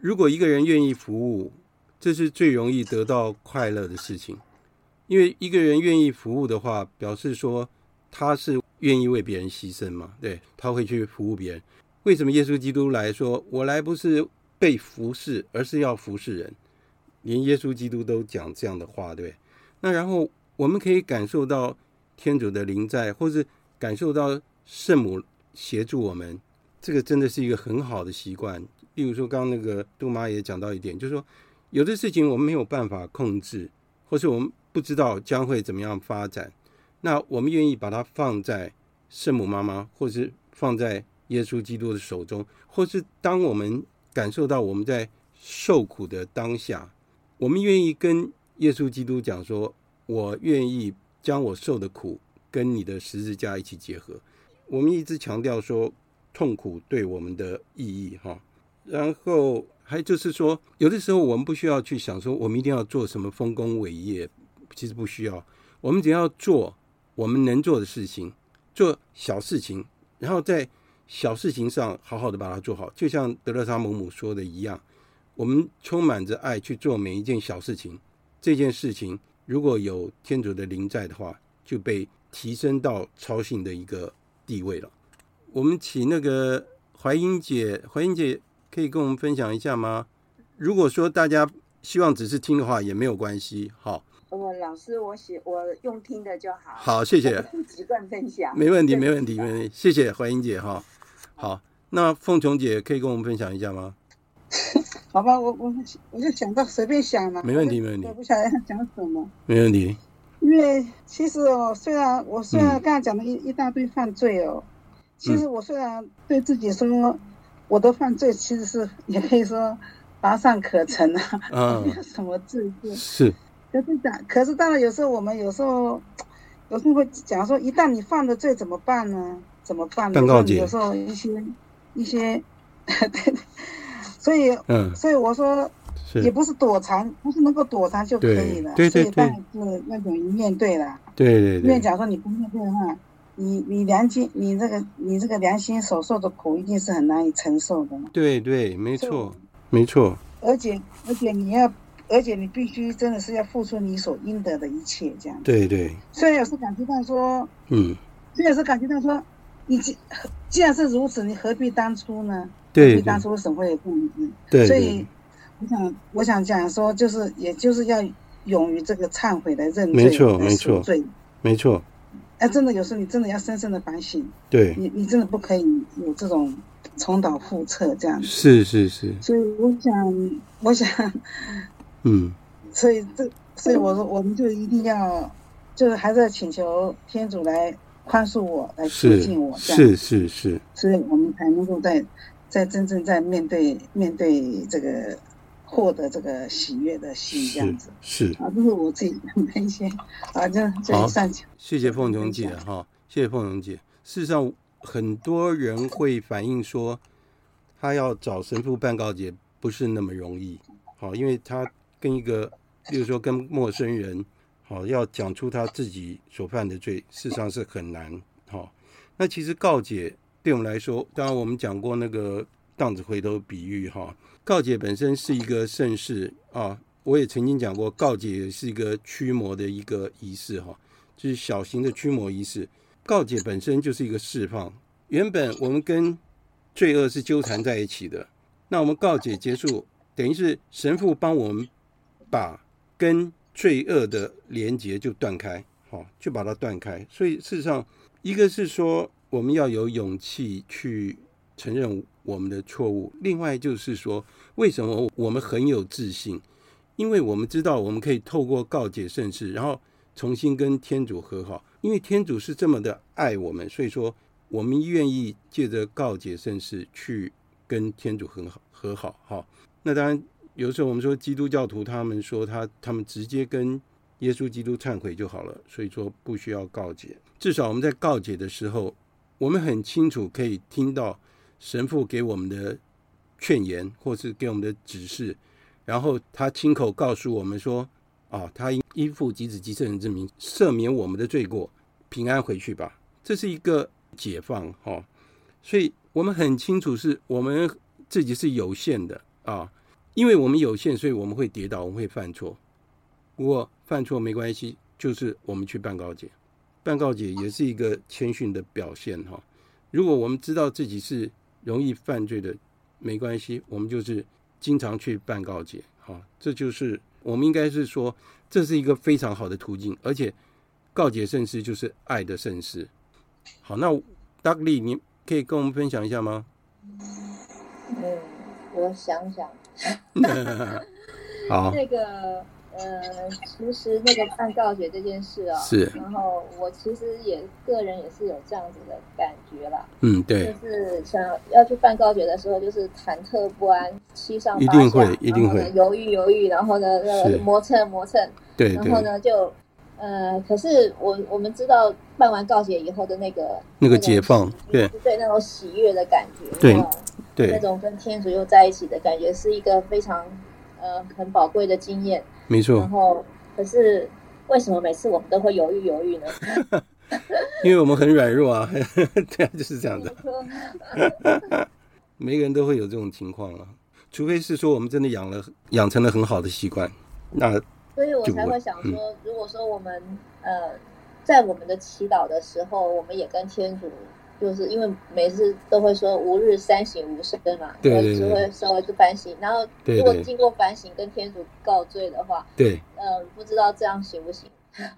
S2: 如果一个人愿意服务，这是最容易得到快乐的事情。因为一个人愿意服务的话，表示说他是。愿意为别人牺牲嘛？对，他会去服务别人。为什么耶稣基督来说，我来不是被服侍，而是要服侍人？连耶稣基督都讲这样的话，对。那然后我们可以感受到天主的临在，或是感受到圣母协助我们，这个真的是一个很好的习惯。例如说，刚刚那个杜妈也讲到一点，就是说有的事情我们没有办法控制，或是我们不知道将会怎么样发展。那我们愿意把它放在圣母妈妈，或是放在耶稣基督的手中，或是当我们感受到我们在受苦的当下，我们愿意跟耶稣基督讲说：“我愿意将我受的苦跟你的十字架一起结合。”我们一直强调说痛苦对我们的意义，哈。然后还就是说，有的时候我们不需要去想说我们一定要做什么丰功伟业，其实不需要，我们只要做。我们能做的事情，做小事情，然后在小事情上好好的把它做好，就像德勒莎姆姆说的一样，我们充满着爱去做每一件小事情。这件事情如果有天主的灵在的话，就被提升到超性的一个地位了。我们请那个怀英姐，怀英姐可以跟我们分享一下吗？如果说大家希望只是听的话，也没有关系，好。
S4: 我老师，我喜我用听的就好。
S2: 好，谢谢。
S4: 不习惯分享。
S2: 没问题，没问题，没问题。谢谢怀英姐哈。好，那凤琼姐可以跟我们分享一下吗？
S5: 好吧，我我我就想到随便想嘛。
S2: 没问题，没问题。
S5: 我不晓得要讲什么。
S2: 没问题。
S5: 因为其实哦，虽然我虽然刚才讲了一一大堆犯罪哦，其实我虽然对自己说我的犯罪其实是也可以说乏善可陈啊，没有什么罪过。
S2: 是。
S5: 可是讲，可是当然有时候我们有时候，有时候会讲说，一旦你犯了罪怎么办呢？怎么办呢？有时候一些一些，对，所以嗯，所以我说也不是躲藏，不是能够躲藏就可以了，对对对，所以当然是那种面对了，
S2: 对对对。因为
S5: 假如说你不面对的话，你你良心，你这个你这个良心所受的苦一定是很难以承受的嘛。
S2: 对对，没错没错。
S5: 而且而且你要。而且你必须真的是要付出你所应得的一切，这样。
S2: 对对。
S5: 虽然有时感觉到说，
S2: 嗯，
S5: 虽然有时感觉到说，你既既然是如此，你何必当初呢？
S2: 对。
S5: 何必当初为什么会这样子？
S2: 对。
S5: 所以，我想，我想讲说，就是，也就是要勇于这个忏悔的认罪，
S2: 没错，没错，
S5: 罪，
S2: 没错。
S5: 哎，真的有时候你真的要深深的反省。
S2: 对。
S5: 你你真的不可以有这种重蹈覆辙这样子。
S2: 是是是。
S5: 所以我想，我想。
S2: 嗯，
S5: 所以这，所以我说，我们就一定要，就是还是要请求天主来宽恕我，来接近我，这样
S2: 是是是，
S5: 所以我们才能够在，在真正在面对面对这个获得这个喜悦的心这样子，
S2: 是，是
S5: 啊，这是我自己的一些啊，就就善巧。
S2: 谢谢凤琼姐哈，谢谢凤琼姐。事实上，很多人会反映说，他要找神父办告解不是那么容易，好，因为他。跟一个，比如说跟陌生人，好，要讲出他自己所犯的罪，事实上是很难。好，那其实告解对我们来说，当然我们讲过那个荡子回头比喻，哈，告解本身是一个圣事啊。我也曾经讲过，告解是一个驱魔的一个仪式，哈，就是小型的驱魔仪式。告解本身就是一个释放。原本我们跟罪恶是纠缠在一起的，那我们告解结束，等于是神父帮我们。把跟罪恶的连结就断开，好，就把它断开。所以事实上，一个是说我们要有勇气去承认我们的错误；另外就是说，为什么我们很有自信？因为我们知道我们可以透过告解圣事，然后重新跟天主和好。因为天主是这么的爱我们，所以说我们愿意借着告解圣事去跟天主和好和好。哈，那当然。有时候我们说基督教徒，他们说他他们直接跟耶稣基督忏悔就好了，所以说不需要告解。至少我们在告解的时候，我们很清楚可以听到神父给我们的劝言，或是给我们的指示，然后他亲口告诉我们说：“啊，他应依附及子及圣人之名赦免我们的罪过，平安回去吧。”这是一个解放，哈。所以我们很清楚是我们自己是有限的啊。因为我们有限，所以我们会跌倒，我们会犯错。不过犯错没关系，就是我们去办告解，办告解也是一个谦逊的表现哈。如果我们知道自己是容易犯罪的，没关系，我们就是经常去办告解好。这就是我们应该是说，这是一个非常好的途径，而且告解圣事就是爱的圣事。好，那 Dudley 你可以跟我们分享一下吗？
S6: 嗯，我想想。
S2: 好，
S6: 那个呃，其实那个办告解这件事啊、哦，
S2: 是，
S6: 然后我其实也个人也是有这样子的感觉啦。
S2: 嗯，对，
S6: 就是想要去办告解的时候，就是忐忑不安，七上八下，
S2: 一定会，一定会
S6: 犹豫犹豫，然后呢，那个磨蹭磨蹭，
S2: 对，
S6: 然后呢就呃，可是我我们知道办完告解以后的那个
S2: 那个解放，对
S6: 对，那种喜悦的感觉，
S2: 对。对，
S6: 那种跟天主又在一起的感觉，是一个非常呃很宝贵的经验。
S2: 没错。
S6: 然后，可是为什么每次我们都会犹豫犹豫呢？
S2: 因为我们很软弱啊，对啊，就是这样的。每个人都会有这种情况啊，除非是说我们真的养了养成了很好的习惯，那
S6: 所以我才会想说，嗯、如果说我们呃在我们的祈祷的时候，我们也跟天主。就是因为每次都会说吾日三省吾身嘛，
S2: 对对对，
S6: 就会稍微去反省，然后如果经过反省跟天主告罪的话，
S2: 对，
S6: 呃，不知道这样行不行？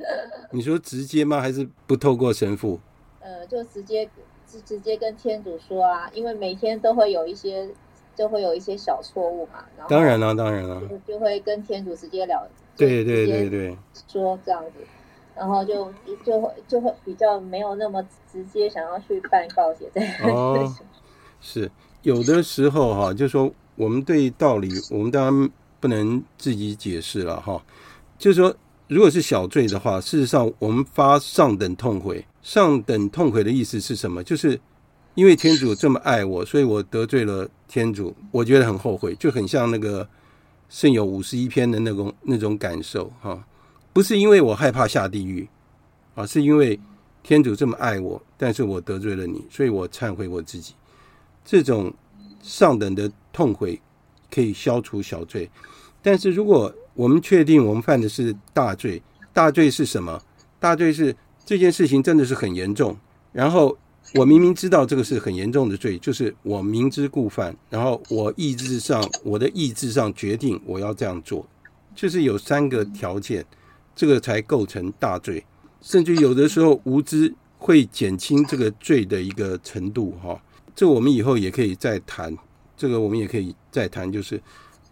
S2: 你说直接吗？还是不透过神父？
S6: 呃，就直接直直接跟天主说啊，因为每天都会有一些，就会有一些小错误嘛。然后
S2: 当然了，当然了，
S6: 就会跟天主直接聊，
S2: 对对对对，
S6: 说这样子。然后就就会就会比较没有那么直接想要去办告解这样。
S2: 哦，是有的时候哈，就是说我们对道理，我们当然不能自己解释了哈。就是说，如果是小罪的话，事实上我们发上等痛悔。上等痛悔的意思是什么？就是因为天主这么爱我，所以我得罪了天主，我觉得很后悔，就很像那个圣咏五十一篇的那种那种感受哈。不是因为我害怕下地狱，而是因为天主这么爱我，但是我得罪了你，所以我忏悔我自己。这种上等的痛悔可以消除小罪，但是如果我们确定我们犯的是大罪，大罪是什么？大罪是这件事情真的是很严重，然后我明明知道这个是很严重的罪，就是我明知故犯，然后我意志上，我的意志上决定我要这样做，就是有三个条件。这个才构成大罪，甚至有的时候无知会减轻这个罪的一个程度，哈。这我们以后也可以再谈，这个我们也可以再谈。就是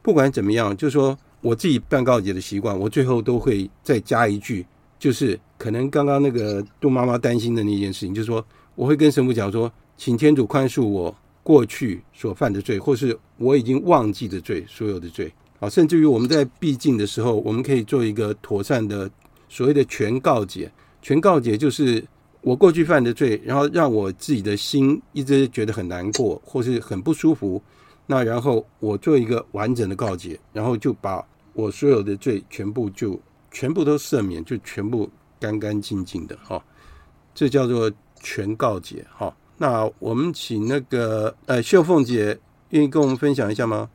S2: 不管怎么样，就说我自己办告解的习惯，我最后都会再加一句，就是可能刚刚那个杜妈妈担心的那件事情，就是说我会跟神父讲说，请天主宽恕我过去所犯的罪，或是我已经忘记的罪，所有的罪。啊，甚至于我们在闭境的时候，我们可以做一个妥善的所谓的全告解。全告解就是我过去犯的罪，然后让我自己的心一直觉得很难过，或是很不舒服。那然后我做一个完整的告解，然后就把我所有的罪全部就全部都赦免，就全部干干净净的哈。这叫做全告解哈。那我们请那个呃秀凤姐愿意跟我们分享一下吗？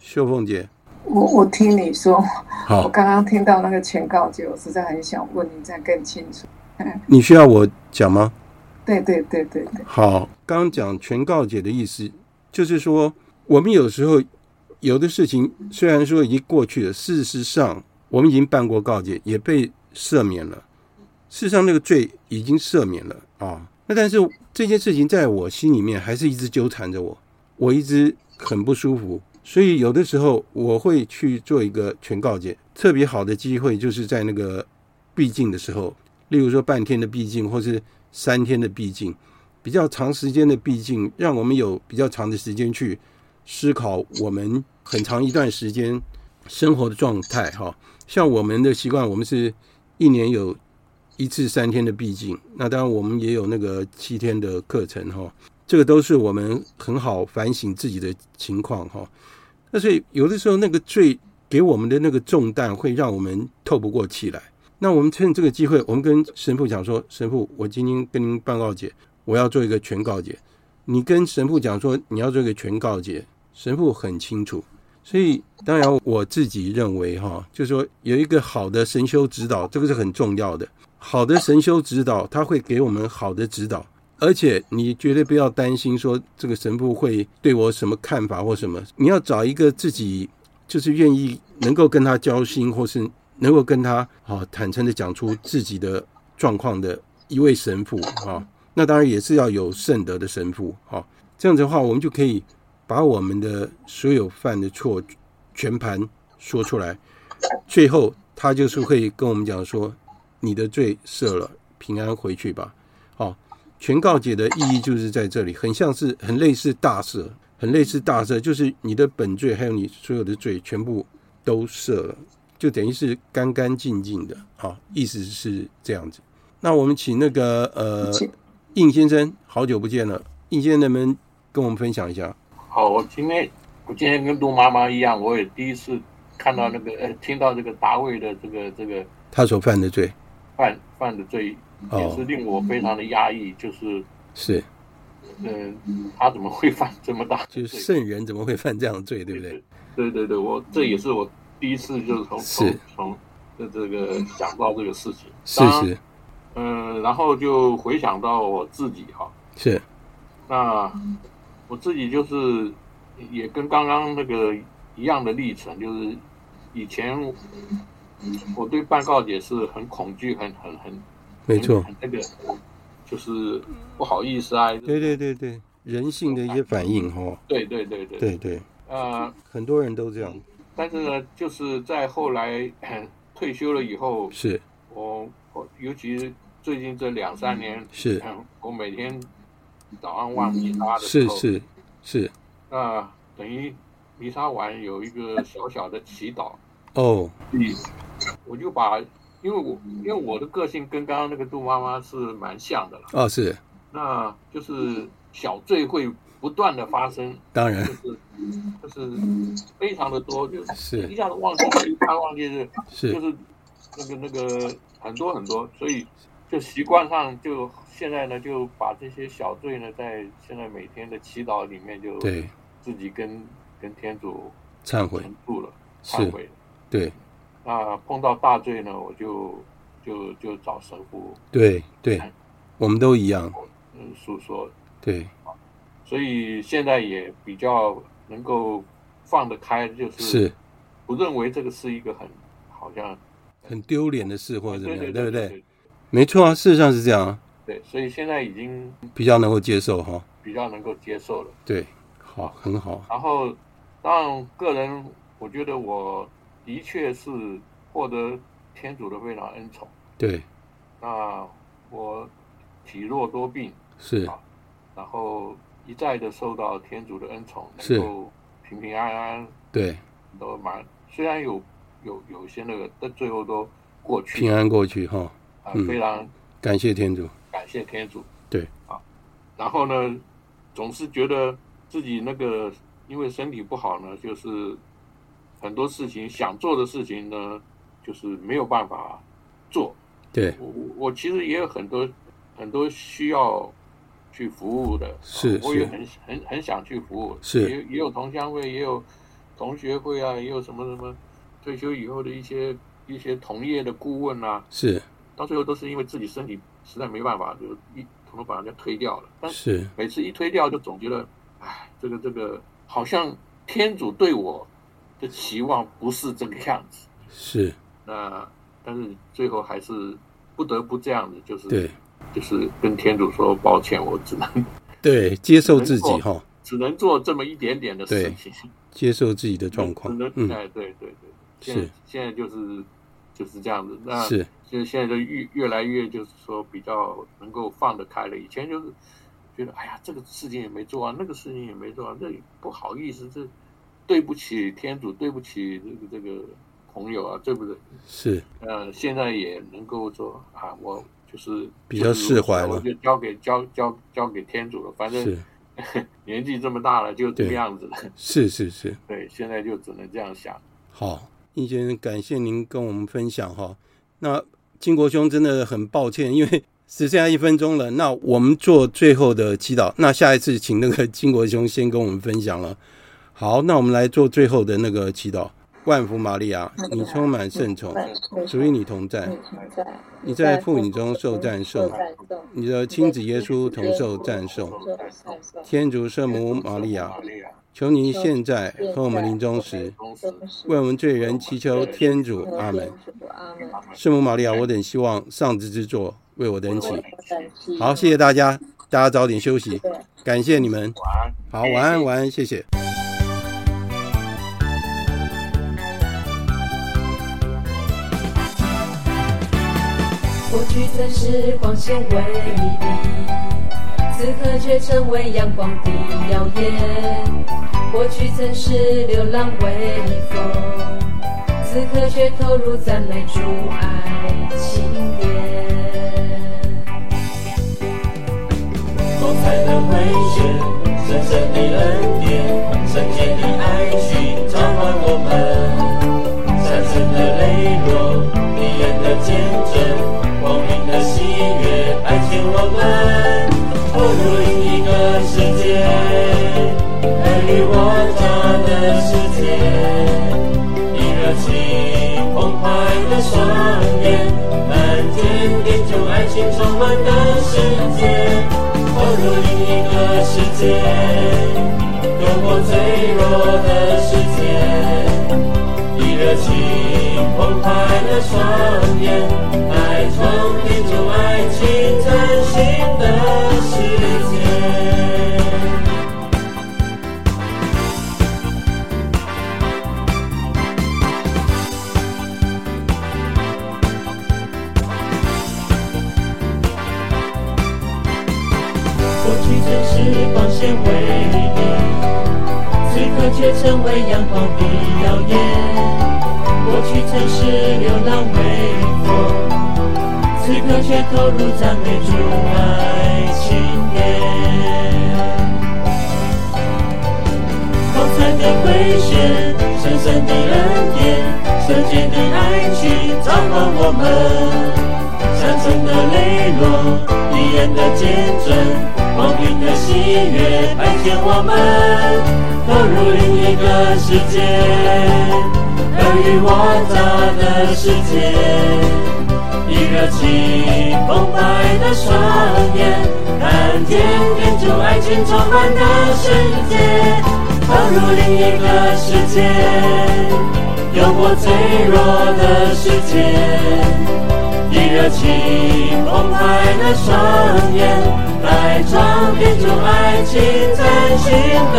S2: 秀凤姐。
S7: 我我听你说，
S2: 好，
S7: 我刚刚听到那个全告解，我实在很想问你再更清楚。
S2: 你需要我讲吗？
S7: 对对对对对。
S2: 好，刚刚讲全告解的意思，就是说我们有时候有的事情虽然说已经过去了，事实上我们已经办过告解，也被赦免了。事实上那个罪已经赦免了啊，那但是这件事情在我心里面还是一直纠缠着我，我一直很不舒服。所以有的时候我会去做一个全告解，特别好的机会就是在那个闭境的时候，例如说半天的闭境，或是三天的闭境，比较长时间的闭境，让我们有比较长的时间去思考我们很长一段时间生活的状态哈。像我们的习惯，我们是一年有一次三天的毕竟，那当然我们也有那个七天的课程哈。这个都是我们很好反省自己的情况哈。那所以有的时候那个罪给我们的那个重担，会让我们透不过气来。那我们趁这个机会，我们跟神父讲说：“神父，我今天跟您办告解，我要做一个全告解。”你跟神父讲说你要做一个全告解，神父很清楚。所以当然我自己认为哈，就是说有一个好的神修指导，这个是很重要的。好的神修指导，他会给我们好的指导。而且你绝对不要担心说这个神父会对我什么看法或什么，你要找一个自己就是愿意能够跟他交心，或是能够跟他啊坦诚的讲出自己的状况的一位神父啊。那当然也是要有圣德的神父啊。这样子的话，我们就可以把我们的所有犯的错全盘说出来，最后他就是会跟我们讲说：你的罪赦了，平安回去吧。全告解的意义就是在这里，很像是很类似大赦，很类似大赦，就是你的本罪还有你所有的罪全部都赦了，就等于是干干净净的啊，意思是这样子。那我们请那个呃应先生，好久不见了，应先生能不能跟我们分享一下？
S8: 好，我今天我今天跟杜妈妈一样，我也第一次看到那个呃听到这个大卫的这个这个
S2: 他所犯的罪，
S8: 犯犯的罪。也是令我非常的压抑，就是
S2: 是，
S8: 嗯，他怎么会犯这么大？
S2: 就是圣人怎么会犯这样的罪，对不对？
S8: 对对对，我这也是我第一次就是从从从这这个想到这个事情，
S2: 是是，
S8: 嗯，然后就回想到我自己哈，
S2: 是，
S8: 那我自己就是也跟刚刚那个一样的历程，就是以前我对办告解是很恐惧，很很很。
S2: 没错，
S8: 那个就是不好意思啊。
S2: 对对对对，人性的一些反应哈。
S8: 对对对对
S2: 对对。
S8: 呃，
S2: 很多人都这样。
S8: 但是呢，就是在后来 退休了以后，
S2: 是
S8: 我我尤其是最近这两三年，
S2: 是，
S8: 我每天早上望弥撒的时候，
S2: 是是是。
S8: 那等于弥撒完有一个小小的祈祷。
S2: 哦。
S8: 嗯，我就把。因为我因为我的个性跟刚刚那个杜妈妈是蛮像的了
S2: 哦，是，
S8: 那就是小罪会不断的发生，
S2: 当然。
S8: 就是就是非常的多，就是。一下子忘记，一下忘记是
S2: 是。
S8: 就是那个那个很多很多，所以就习惯上就现在呢就把这些小罪呢在现在每天的祈祷里面就对。自己跟跟天主
S2: 忏悔。
S8: 住了，忏悔，
S2: 对。
S8: 那碰到大罪呢，我就就就找神父。
S2: 对对，我们都一样。
S8: 嗯，诉说。
S2: 对。
S8: 所以现在也比较能够放得开，就是不认为这个是一个很好像
S2: 很丢脸的事，或者怎么样，对不对？没错啊，事实上是这样
S8: 啊。对，所以现在已经
S2: 比较能够接受哈，
S8: 比较能够接受了。
S2: 对，好，很好。
S8: 然后，当然个人，我觉得我。的确是获得天主的非常恩宠。
S2: 对，
S8: 那我体弱多病
S2: 是
S8: 啊，然后一再的受到天主的恩宠，能够平平安安。
S2: 对，
S8: 都蛮虽然有有有一些那个，但最后都过去，
S2: 平安过去哈。
S8: 啊，非常
S2: 感谢天主，
S8: 感谢天主。
S2: 对
S8: 啊，然后呢，总是觉得自己那个因为身体不好呢，就是。很多事情想做的事情呢，就是没有办法做。
S2: 对，
S8: 我我其实也有很多很多需要去服务的，
S2: 是，
S8: 我也很很很想去服务。
S2: 是，
S8: 也也有同乡会，也有同学会啊，也有什么什么退休以后的一些一些同业的顾问啊。
S2: 是，
S8: 到最后都是因为自己身体实在没办法，就一统统把人家推掉了。但是每次一推掉，就总觉得，哎，这个这个好像天主对我。的期望不是这个样子，
S2: 是。
S8: 那，但是最后还是不得不这样子，就是
S2: 对，
S8: 就是跟天主说抱歉，我只能
S2: 对接受自己哈，
S8: 只能做这么一点点的事情，
S2: 接受自己的状况，
S8: 嗯，哎，对对对，
S2: 是。
S8: 现在就是就是这样子，那
S2: 是。
S8: 就现在就越越来越就是说比较能够放得开了，以前就是觉得哎呀，这个事情也没做啊，那个事情也没做啊，这不好意思，这对不起天主，对不起这个这个朋友啊，对不对？
S2: 是，
S8: 呃，现在也能够说啊，我就是
S2: 比较释怀了，
S8: 我就交给交交交给天主了，反正 年纪这么大了，就这个样子了。
S2: 是是是，
S8: 对，现在就只能这样想。
S2: 好，易先生，感谢您跟我们分享哈。那金国兄真的很抱歉，因为。只剩下一分钟了，那我们做最后的祈祷。那下一次请那个金国兄先跟我们分享了。好，那我们来做最后的那个祈祷。万福玛利亚，你充满圣宠，属于你同在，你在妇女中受赞颂，你的亲子耶稣同受赞颂。天主圣母玛利亚，求您现在和我们临终时，为我们罪人祈求天主。阿门。圣母玛利亚，我等希望上智之作。为我等起，好，谢谢大家，大家早点休息，感谢你们，好，晚安，晚安，谢谢。
S1: 过去曾是光鲜辉丽，此刻却成为阳光的耀眼。过去曾是流浪微风，此刻却投入赞美主爱情殿。
S9: 才能回旋，深深的恩典，圣洁的爱情召唤我们，山城的磊落，敌人的坚我们，步入另一个世界，尔虞我诈的世界，以热情澎湃的双眼，看见点缀爱情充满的世界。投入另一个世界，用我脆弱的世界，热情澎湃的双眼，来创造一种爱情崭新的世界。光鲜辉丽，此刻却成为阳光的耀眼。过去曾是流浪微风，此刻却投入赞美主爱情殿。光彩的回旋，深深的恩典，圣洁的爱情召唤我们，山城的磊落，敌人的见证。光明的喜悦，白天我们投入另一个世界，尔虞我诈的世界，以热情澎湃的双眼，看见天主爱情充满的世界，投入另一个世界，用我脆弱的世界，以热情澎湃的双眼。来创造出爱情真心的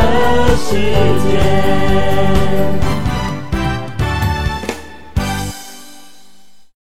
S9: 世界。